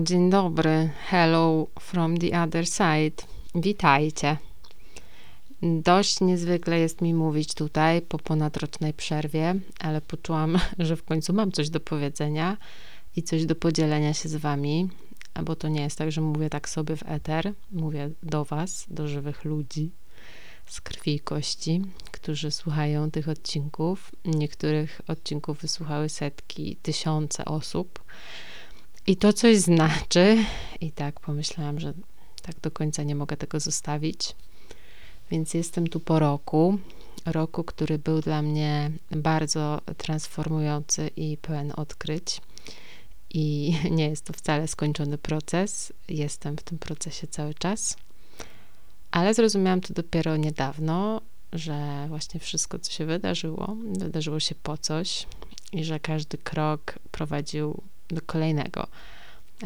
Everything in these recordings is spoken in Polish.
Dzień dobry. Hello from the other side. Witajcie. Dość niezwykle jest mi mówić tutaj po ponadrocznej przerwie, ale poczułam, że w końcu mam coś do powiedzenia i coś do podzielenia się z wami, bo to nie jest tak, że mówię tak sobie w eter, mówię do was, do żywych ludzi z krwi i kości, którzy słuchają tych odcinków. Niektórych odcinków wysłuchały setki, tysiące osób. I to coś znaczy. I tak pomyślałam, że tak do końca nie mogę tego zostawić. Więc jestem tu po roku. Roku, który był dla mnie bardzo transformujący i pełen odkryć. I nie jest to wcale skończony proces. Jestem w tym procesie cały czas. Ale zrozumiałam to dopiero niedawno, że właśnie wszystko, co się wydarzyło, wydarzyło się po coś i że każdy krok prowadził do kolejnego.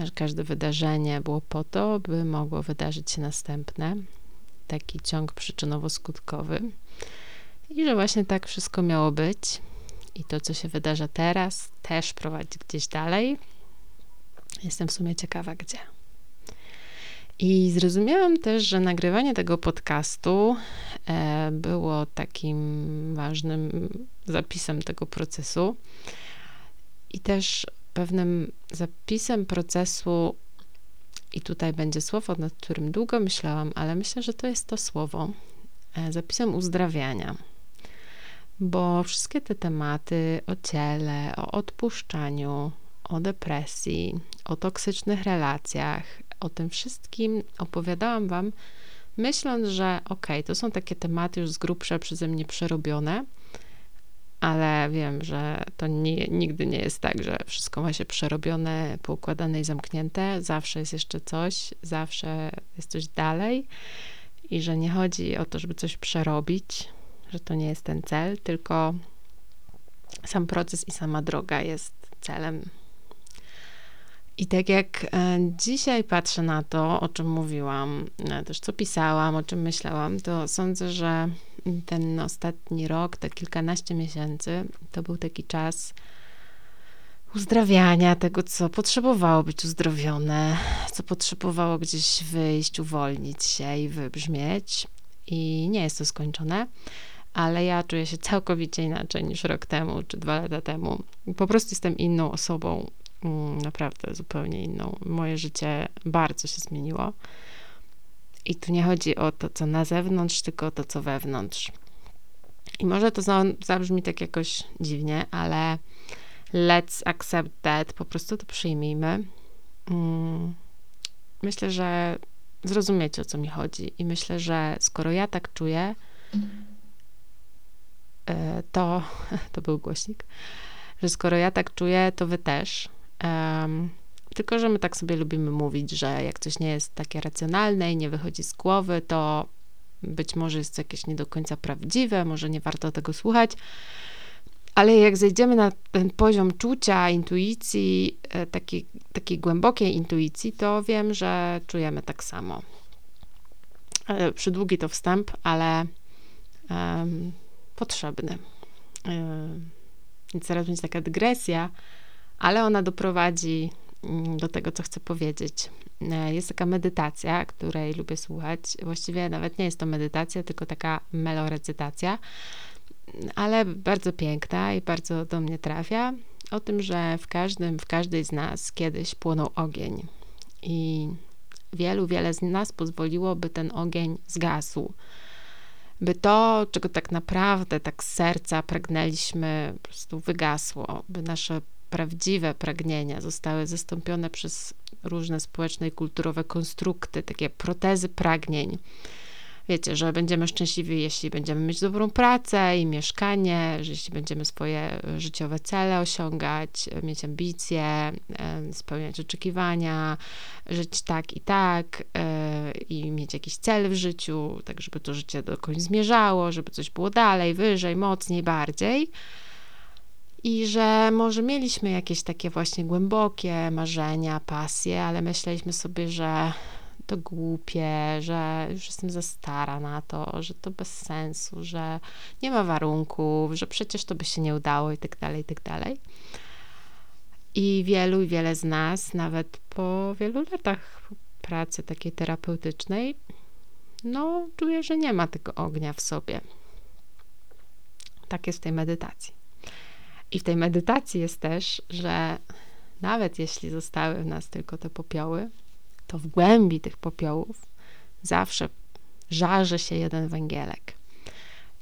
Że każde wydarzenie było po to, by mogło wydarzyć się następne. Taki ciąg przyczynowo-skutkowy. I że właśnie tak wszystko miało być. I to, co się wydarza teraz, też prowadzi gdzieś dalej. Jestem w sumie ciekawa, gdzie. I zrozumiałam też, że nagrywanie tego podcastu e, było takim ważnym zapisem tego procesu i też pewnym zapisem procesu, i tutaj będzie słowo, nad którym długo myślałam, ale myślę, że to jest to słowo, e, zapisem uzdrawiania. Bo wszystkie te tematy o ciele, o odpuszczaniu, o depresji, o toksycznych relacjach, o tym wszystkim opowiadałam Wam, myśląc, że okej, okay, to są takie tematy już z grubsza przeze mnie przerobione, ale wiem, że to nie, nigdy nie jest tak, że wszystko ma się przerobione, poukładane i zamknięte. Zawsze jest jeszcze coś, zawsze jest coś dalej i że nie chodzi o to, żeby coś przerobić, że to nie jest ten cel, tylko sam proces i sama droga jest celem i tak jak e, dzisiaj patrzę na to, o czym mówiłam, e, też co pisałam, o czym myślałam, to sądzę, że ten ostatni rok, te kilkanaście miesięcy, to był taki czas uzdrawiania tego, co potrzebowało być uzdrowione, co potrzebowało gdzieś wyjść, uwolnić się i wybrzmieć. I nie jest to skończone, ale ja czuję się całkowicie inaczej niż rok temu czy dwa lata temu. Po prostu jestem inną osobą Mm, naprawdę zupełnie inną. Moje życie bardzo się zmieniło. I tu nie chodzi o to, co na zewnątrz, tylko o to, co wewnątrz. I może to zabrzmi tak jakoś dziwnie, ale let's accept that, po prostu to przyjmijmy. Mm, myślę, że zrozumiecie, o co mi chodzi. I myślę, że skoro ja tak czuję, e, to to był głośnik, że skoro ja tak czuję, to wy też. Um, tylko, że my tak sobie lubimy mówić, że jak coś nie jest takie racjonalne i nie wychodzi z głowy, to być może jest jakieś nie do końca prawdziwe, może nie warto tego słuchać. Ale jak zejdziemy na ten poziom czucia, intuicji, e, takiej, takiej głębokiej intuicji, to wiem, że czujemy tak samo. E, przydługi to wstęp, ale um, potrzebny. Um, więc teraz będzie taka dygresja ale ona doprowadzi do tego, co chcę powiedzieć. E, jest taka medytacja, której lubię słuchać. Właściwie nawet nie jest to medytacja, tylko taka melorecytacja, ale bardzo piękna i bardzo do mnie trafia. O tym, że w każdym, w każdej z nas kiedyś płonął ogień. I wielu, wiele z nas pozwoliło, by ten ogień zgasł. By to, czego tak naprawdę tak z serca pragnęliśmy, po prostu wygasło, by nasze prawdziwe pragnienia zostały zastąpione przez różne społeczne i kulturowe konstrukty, takie protezy pragnień. Wiecie, że będziemy szczęśliwi, jeśli będziemy mieć dobrą pracę i mieszkanie, że jeśli będziemy swoje życiowe cele osiągać, mieć ambicje, spełniać oczekiwania, żyć tak i tak e, i mieć jakiś cel w życiu, tak żeby to życie dokądś zmierzało, żeby coś było dalej, wyżej, mocniej, bardziej i że może mieliśmy jakieś takie właśnie głębokie marzenia, pasje, ale myśleliśmy sobie, że to głupie, że już jestem za stara na to, że to bez sensu, że nie ma warunków, że przecież to by się nie udało i tak dalej, i tak dalej. I wielu i wiele z nas, nawet po wielu latach pracy takiej terapeutycznej, no czuję, że nie ma tego ognia w sobie. Tak jest w tej medytacji. I w tej medytacji jest też, że nawet jeśli zostały w nas tylko te popioły, to w głębi tych popiołów zawsze żarzy się jeden węgielek.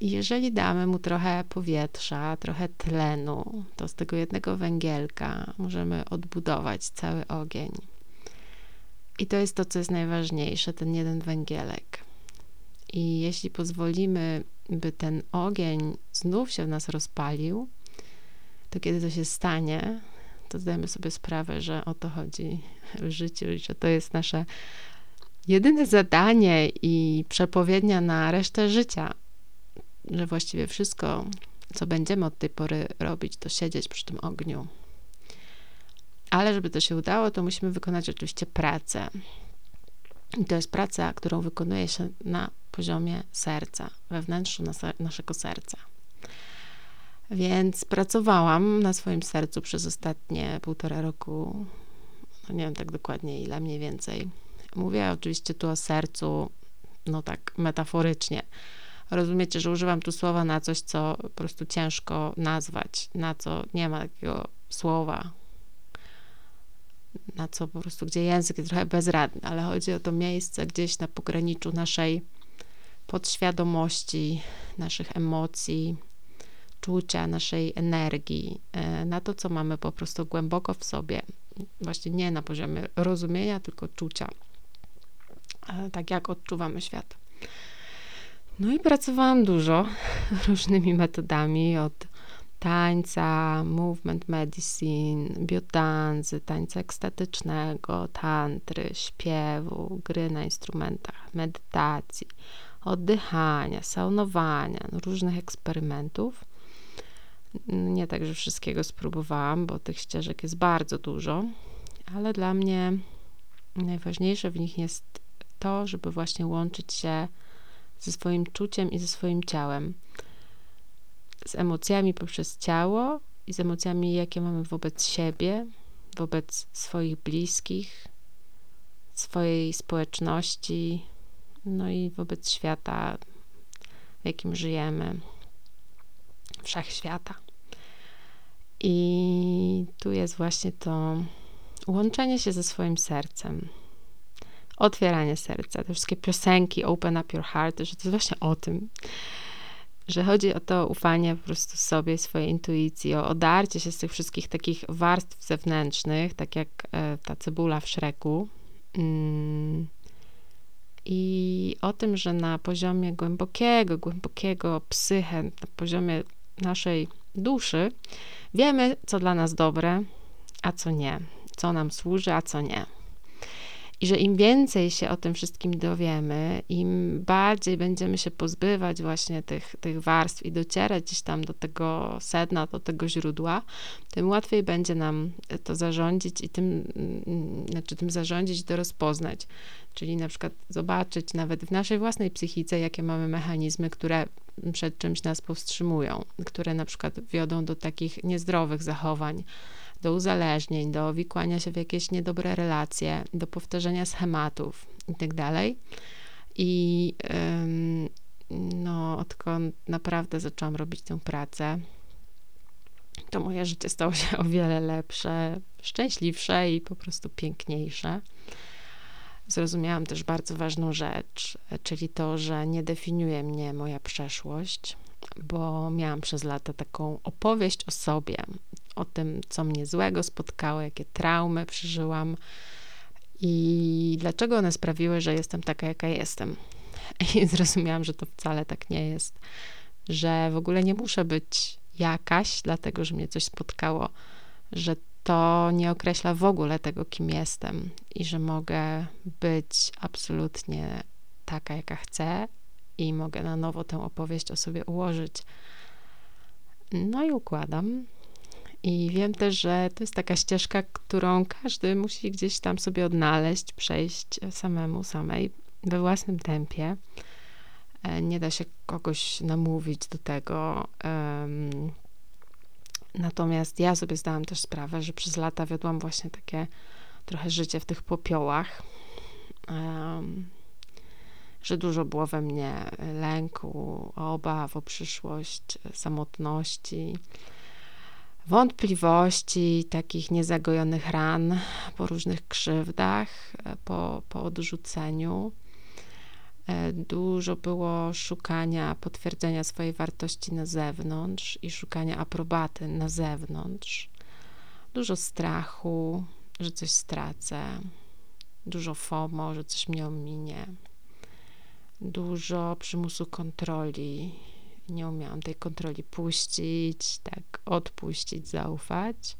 I jeżeli damy mu trochę powietrza, trochę tlenu, to z tego jednego węgielka możemy odbudować cały ogień. I to jest to, co jest najważniejsze, ten jeden węgielek. I jeśli pozwolimy, by ten ogień znów się w nas rozpalił, to kiedy to się stanie, to zdajemy sobie sprawę, że o to chodzi w życiu, że to jest nasze jedyne zadanie i przepowiednia na resztę życia, że właściwie wszystko, co będziemy od tej pory robić, to siedzieć przy tym ogniu. Ale żeby to się udało, to musimy wykonać oczywiście pracę. I to jest praca, którą wykonuje się na poziomie serca, we wnętrzu naszego serca. Więc pracowałam na swoim sercu przez ostatnie półtora roku. No nie wiem tak dokładnie ile, mniej więcej. Mówię oczywiście tu o sercu, no tak metaforycznie. Rozumiecie, że używam tu słowa na coś, co po prostu ciężko nazwać, na co nie ma takiego słowa, na co po prostu, gdzie język jest trochę bezradny, ale chodzi o to miejsce gdzieś na pograniczu naszej podświadomości, naszych emocji, czucia, naszej energii, e, na to, co mamy po prostu głęboko w sobie. Właśnie nie na poziomie rozumienia, tylko czucia. E, tak jak odczuwamy świat. No i pracowałam dużo różnymi metodami od tańca, movement medicine, biotanzy, tańca ekstatycznego, tantry, śpiewu, gry na instrumentach, medytacji, oddychania, saunowania, no różnych eksperymentów. Nie tak, że wszystkiego spróbowałam, bo tych ścieżek jest bardzo dużo, ale dla mnie najważniejsze w nich jest to, żeby właśnie łączyć się ze swoim czuciem i ze swoim ciałem. Z emocjami poprzez ciało i z emocjami, jakie mamy wobec siebie, wobec swoich bliskich, swojej społeczności, no i wobec świata, w jakim żyjemy, wszechświata. I tu jest właśnie to łączenie się ze swoim sercem, otwieranie serca, te wszystkie piosenki Open Up Your Heart, że to jest właśnie o tym, że chodzi o to ufanie po prostu sobie, swojej intuicji, o odarcie się z tych wszystkich takich warstw zewnętrznych, tak jak e, ta cebula w szreku. Mm. I o tym, że na poziomie głębokiego, głębokiego psyche, na poziomie naszej duszy, wiemy, co dla nas dobre, a co nie, co nam służy, a co nie. I że im więcej się o tym wszystkim dowiemy, im bardziej będziemy się pozbywać właśnie tych, tych warstw i docierać gdzieś tam do tego sedna, do tego źródła, tym łatwiej będzie nam to zarządzić i tym, mm, znaczy tym zarządzić, to rozpoznać. Czyli na przykład zobaczyć nawet w naszej własnej psychice, jakie mamy mechanizmy, które przed czymś nas powstrzymują, które na przykład wiodą do takich niezdrowych zachowań do uzależnień, do wikłania się w jakieś niedobre relacje, do powtarzania schematów itd. I tak no, odkąd naprawdę zaczęłam robić tę pracę, to moje życie stało się o wiele lepsze, szczęśliwsze i po prostu piękniejsze. Zrozumiałam też bardzo ważną rzecz, czyli to, że nie definiuje mnie moja przeszłość, bo miałam przez lata taką opowieść o sobie, o tym, co mnie złego spotkało, jakie traumy przeżyłam i dlaczego one sprawiły, że jestem taka, jaka jestem. I zrozumiałam, że to wcale tak nie jest, że w ogóle nie muszę być jakaś, dlatego że mnie coś spotkało, że to nie określa w ogóle tego, kim jestem i że mogę być absolutnie taka, jaka chcę i mogę na nowo tę opowieść o sobie ułożyć. No i układam. I wiem też, że to jest taka ścieżka, którą każdy musi gdzieś tam sobie odnaleźć, przejść samemu, samej, we własnym tempie. E, nie da się kogoś namówić do tego. Natomiast ja sobie zdałam też sprawę, że przez lata wiodłam właśnie takie trochę życie w tych popiołach. że dużo było we mnie lęku, obaw o przyszłość, samotności, wątpliwości, takich niezagojonych ran po różnych krzywdach, po, po odrzuceniu. E, dużo było szukania potwierdzenia swojej wartości na zewnątrz i szukania aprobaty na zewnątrz. Dużo strachu, że coś stracę, dużo FOMO, że coś mnie ominie, dużo przymusu kontroli. Nie umiałam tej kontroli puścić, tak odpuścić, zaufać.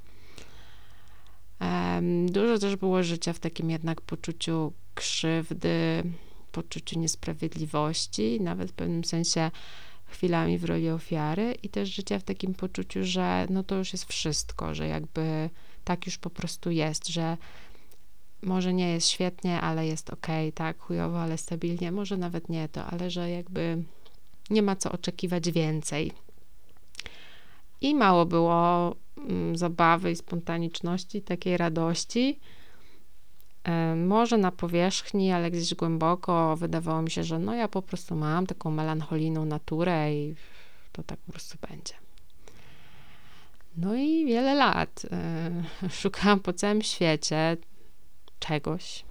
Dużo też było życia w takim jednak poczuciu krzywdy, poczuciu niesprawiedliwości, nawet w pewnym sensie chwilami w roli ofiary i też życia w takim poczuciu, że no to już jest wszystko, że jakby tak już po prostu jest, że może nie jest świetnie, ale jest ok, tak, chujowo, ale stabilnie, może nawet nie to, ale że jakby nie ma co oczekiwać więcej. I mało było mm, zabawy i spontaniczności, takiej radości, może na powierzchni, ale gdzieś głęboko wydawało mi się, że no ja po prostu mam taką melancholijną naturę i to tak po prostu będzie. No i wiele lat y, szukałam po całym świecie czegoś.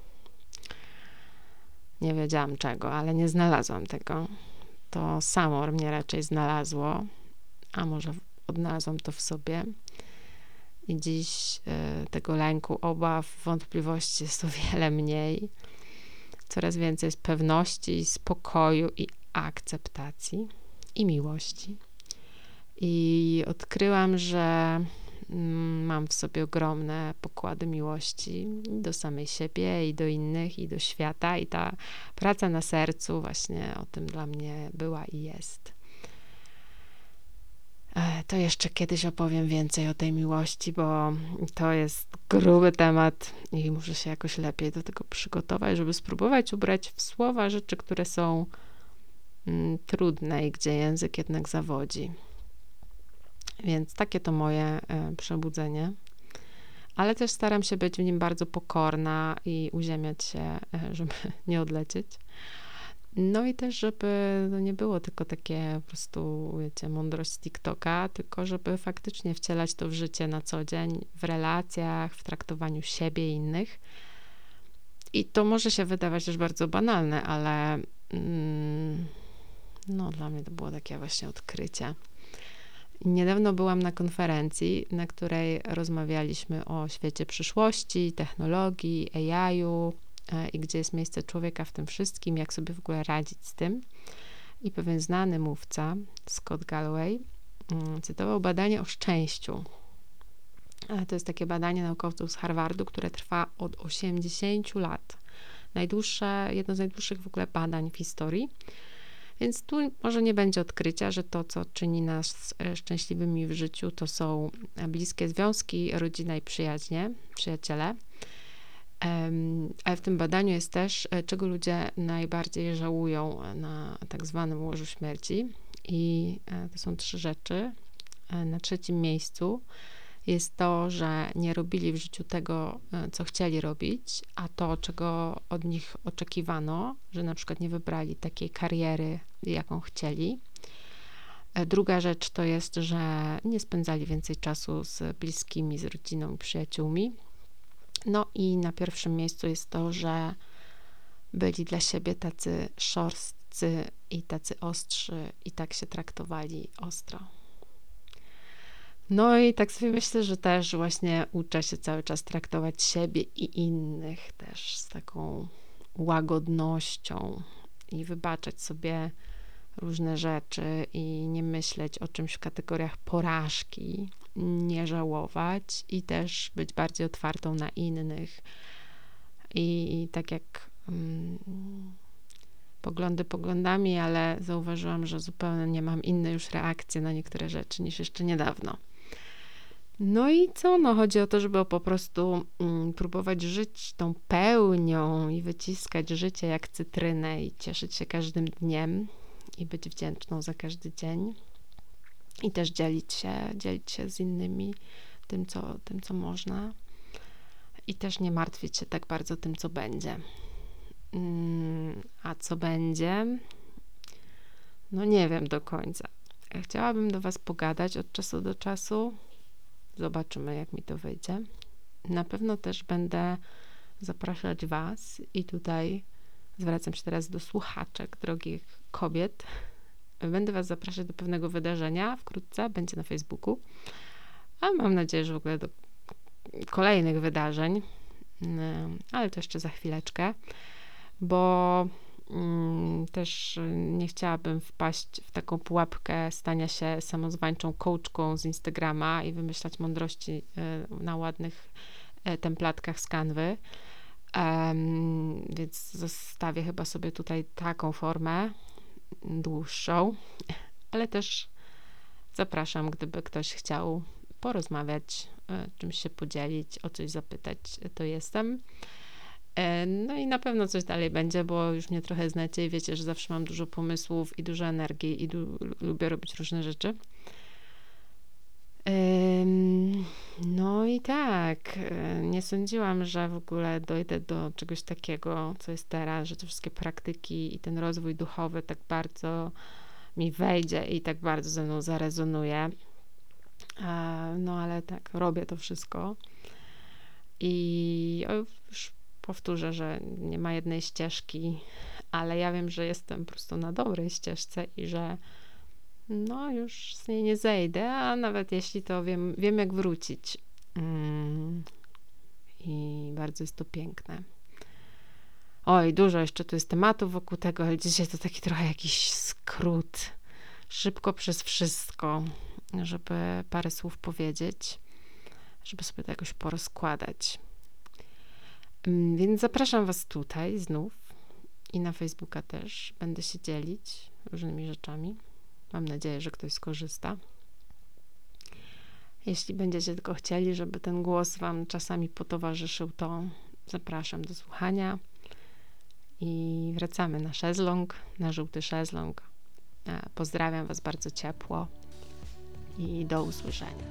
Nie wiedziałam czego, ale nie znalazłam tego. To samo mnie raczej znalazło, a może odnalazłam to w sobie. I dziś y, tego lęku, obaw, wątpliwości jest o wiele mniej. Coraz więcej jest pewności, spokoju i akceptacji i miłości. I odkryłam, że mam w sobie ogromne pokłady miłości do samej siebie i do innych, i do świata. I ta praca na sercu właśnie o tym dla mnie była i jest. E, to jeszcze kiedyś opowiem więcej o tej miłości, bo to jest gruby temat i muszę się jakoś lepiej do tego przygotować, żeby spróbować ubrać w słowa rzeczy, które są mm, trudne i gdzie język jednak zawodzi. Więc takie to moje e, przebudzenie. Ale też staram się być w nim bardzo pokorna i uziemiać się, e, żeby nie odlecieć. No i też, żeby no nie było tylko takie po prostu, wiecie, mądrość TikToka, tylko żeby faktycznie wcielać to w życie na co dzień, w relacjach, w traktowaniu siebie i innych. I to może się wydawać też bardzo banalne, ale mm, no dla mnie to było takie właśnie odkrycie. Niedawno byłam na konferencji, na której rozmawialiśmy o świecie przyszłości, technologii, AI-u, E, i gdzie jest miejsce człowieka w tym wszystkim, jak sobie w ogóle radzić z tym. I pewien znany mówca, Scott Galloway, mm, cytował badanie o szczęściu. E, to jest takie badanie naukowców z Harvardu, które trwa od 80 lat. Najdłuższe, jedno z najdłuższych w ogóle badań w historii. Więc tu może nie będzie odkrycia, że to, co czyni nas e, szczęśliwymi w życiu, to są bliskie związki, rodzina i przyjaźnie, przyjaciele. Ale w tym badaniu jest też, e, czego ludzie najbardziej żałują na tak zwanym łożu śmierci. I e, to są trzy rzeczy. E, na trzecim miejscu jest to, że nie robili w życiu tego, co chcieli robić, a to, czego od nich oczekiwano, że na przykład nie wybrali takiej kariery, jaką chcieli. Druga rzecz to jest, że nie spędzali więcej czasu z bliskimi, z rodziną i przyjaciółmi. No i na pierwszym miejscu jest to, że byli dla siebie tacy szorstcy i tacy ostrzy i tak się traktowali ostro. No i tak sobie myślę, że też właśnie uczę się cały czas traktować siebie i innych też z taką łagodnością i wybaczać sobie różne rzeczy i nie myśleć o czymś w kategoriach porażki, nie żałować i też być bardziej otwartą na innych. I, i tak jak um, poglądy poglądami, ale zauważyłam, że zupełnie nie mam inne już reakcje na niektóre rzeczy niż jeszcze niedawno. No i co? No chodzi o to, żeby po prostu um, próbować żyć tą pełnią i wyciskać życie jak cytrynę i cieszyć się każdym dniem i być wdzięczną za każdy dzień i też dzielić się, dzielić się z innymi tym, co, tym, co można. i też nie martwić się tak bardzo tym, co będzie. Mm, a co będzie? No nie wiem do końca. Chciałabym do Was pogadać od czasu do czasu. Zobaczymy, jak mi to wyjdzie. Na pewno też będę zapraszać Was i tutaj zwracam się teraz do słuchaczek, drogich kobiet. Będę Was zapraszać do pewnego wydarzenia wkrótce, będzie na Facebooku, a mam nadzieję, że w ogóle do kolejnych wydarzeń, ale to jeszcze za chwileczkę, bo mm, też nie chciałabym wpaść w taką pułapkę stania się samozwańczą coachką z Instagrama i wymyślać mądrości y, na ładnych y, templatkach z kanwy. Więc zostawię chyba sobie tutaj taką formę dłuższą, ale też zapraszam, gdyby ktoś chciał porozmawiać, e, czymś się podzielić, o coś zapytać, to jestem. E, no i na pewno coś dalej będzie, bo już mnie trochę znacie i wiecie, że zawsze mam dużo pomysłów i dużo energii i du- lubię robić różne rzeczy. No i tak, e, nie sądziłam, że w ogóle dojdę do czegoś takiego, co jest teraz, że te wszystkie praktyki i ten rozwój duchowy tak bardzo mi wejdzie i tak bardzo ze mną zarezonuje. No ale tak, robię to wszystko. I już powtórzę, że nie ma jednej ścieżki, ale ja wiem, że jestem po prostu na dobrej ścieżce i że no już z niej nie zejdę, a nawet jeśli to wiem, wiem jak wrócić. Mm. I bardzo jest to piękne. Oj, dużo jeszcze tu jest tematów wokół tego, ale dzisiaj to taki trochę jakiś skrót. Szybko przez wszystko, żeby parę słów powiedzieć, żeby sobie to jakoś porozkładać. Mm, więc zapraszam Was tutaj znów i na Facebooka też. Będę się dzielić różnymi rzeczami. Mam nadzieję, że ktoś skorzysta. Jeśli będziecie tylko chcieli, żeby ten głos Wam czasami potowarzyszył, to zapraszam do słuchania. I wracamy na szezlong, na żółty szezlong. Pozdrawiam Was bardzo ciepło i do usłyszenia.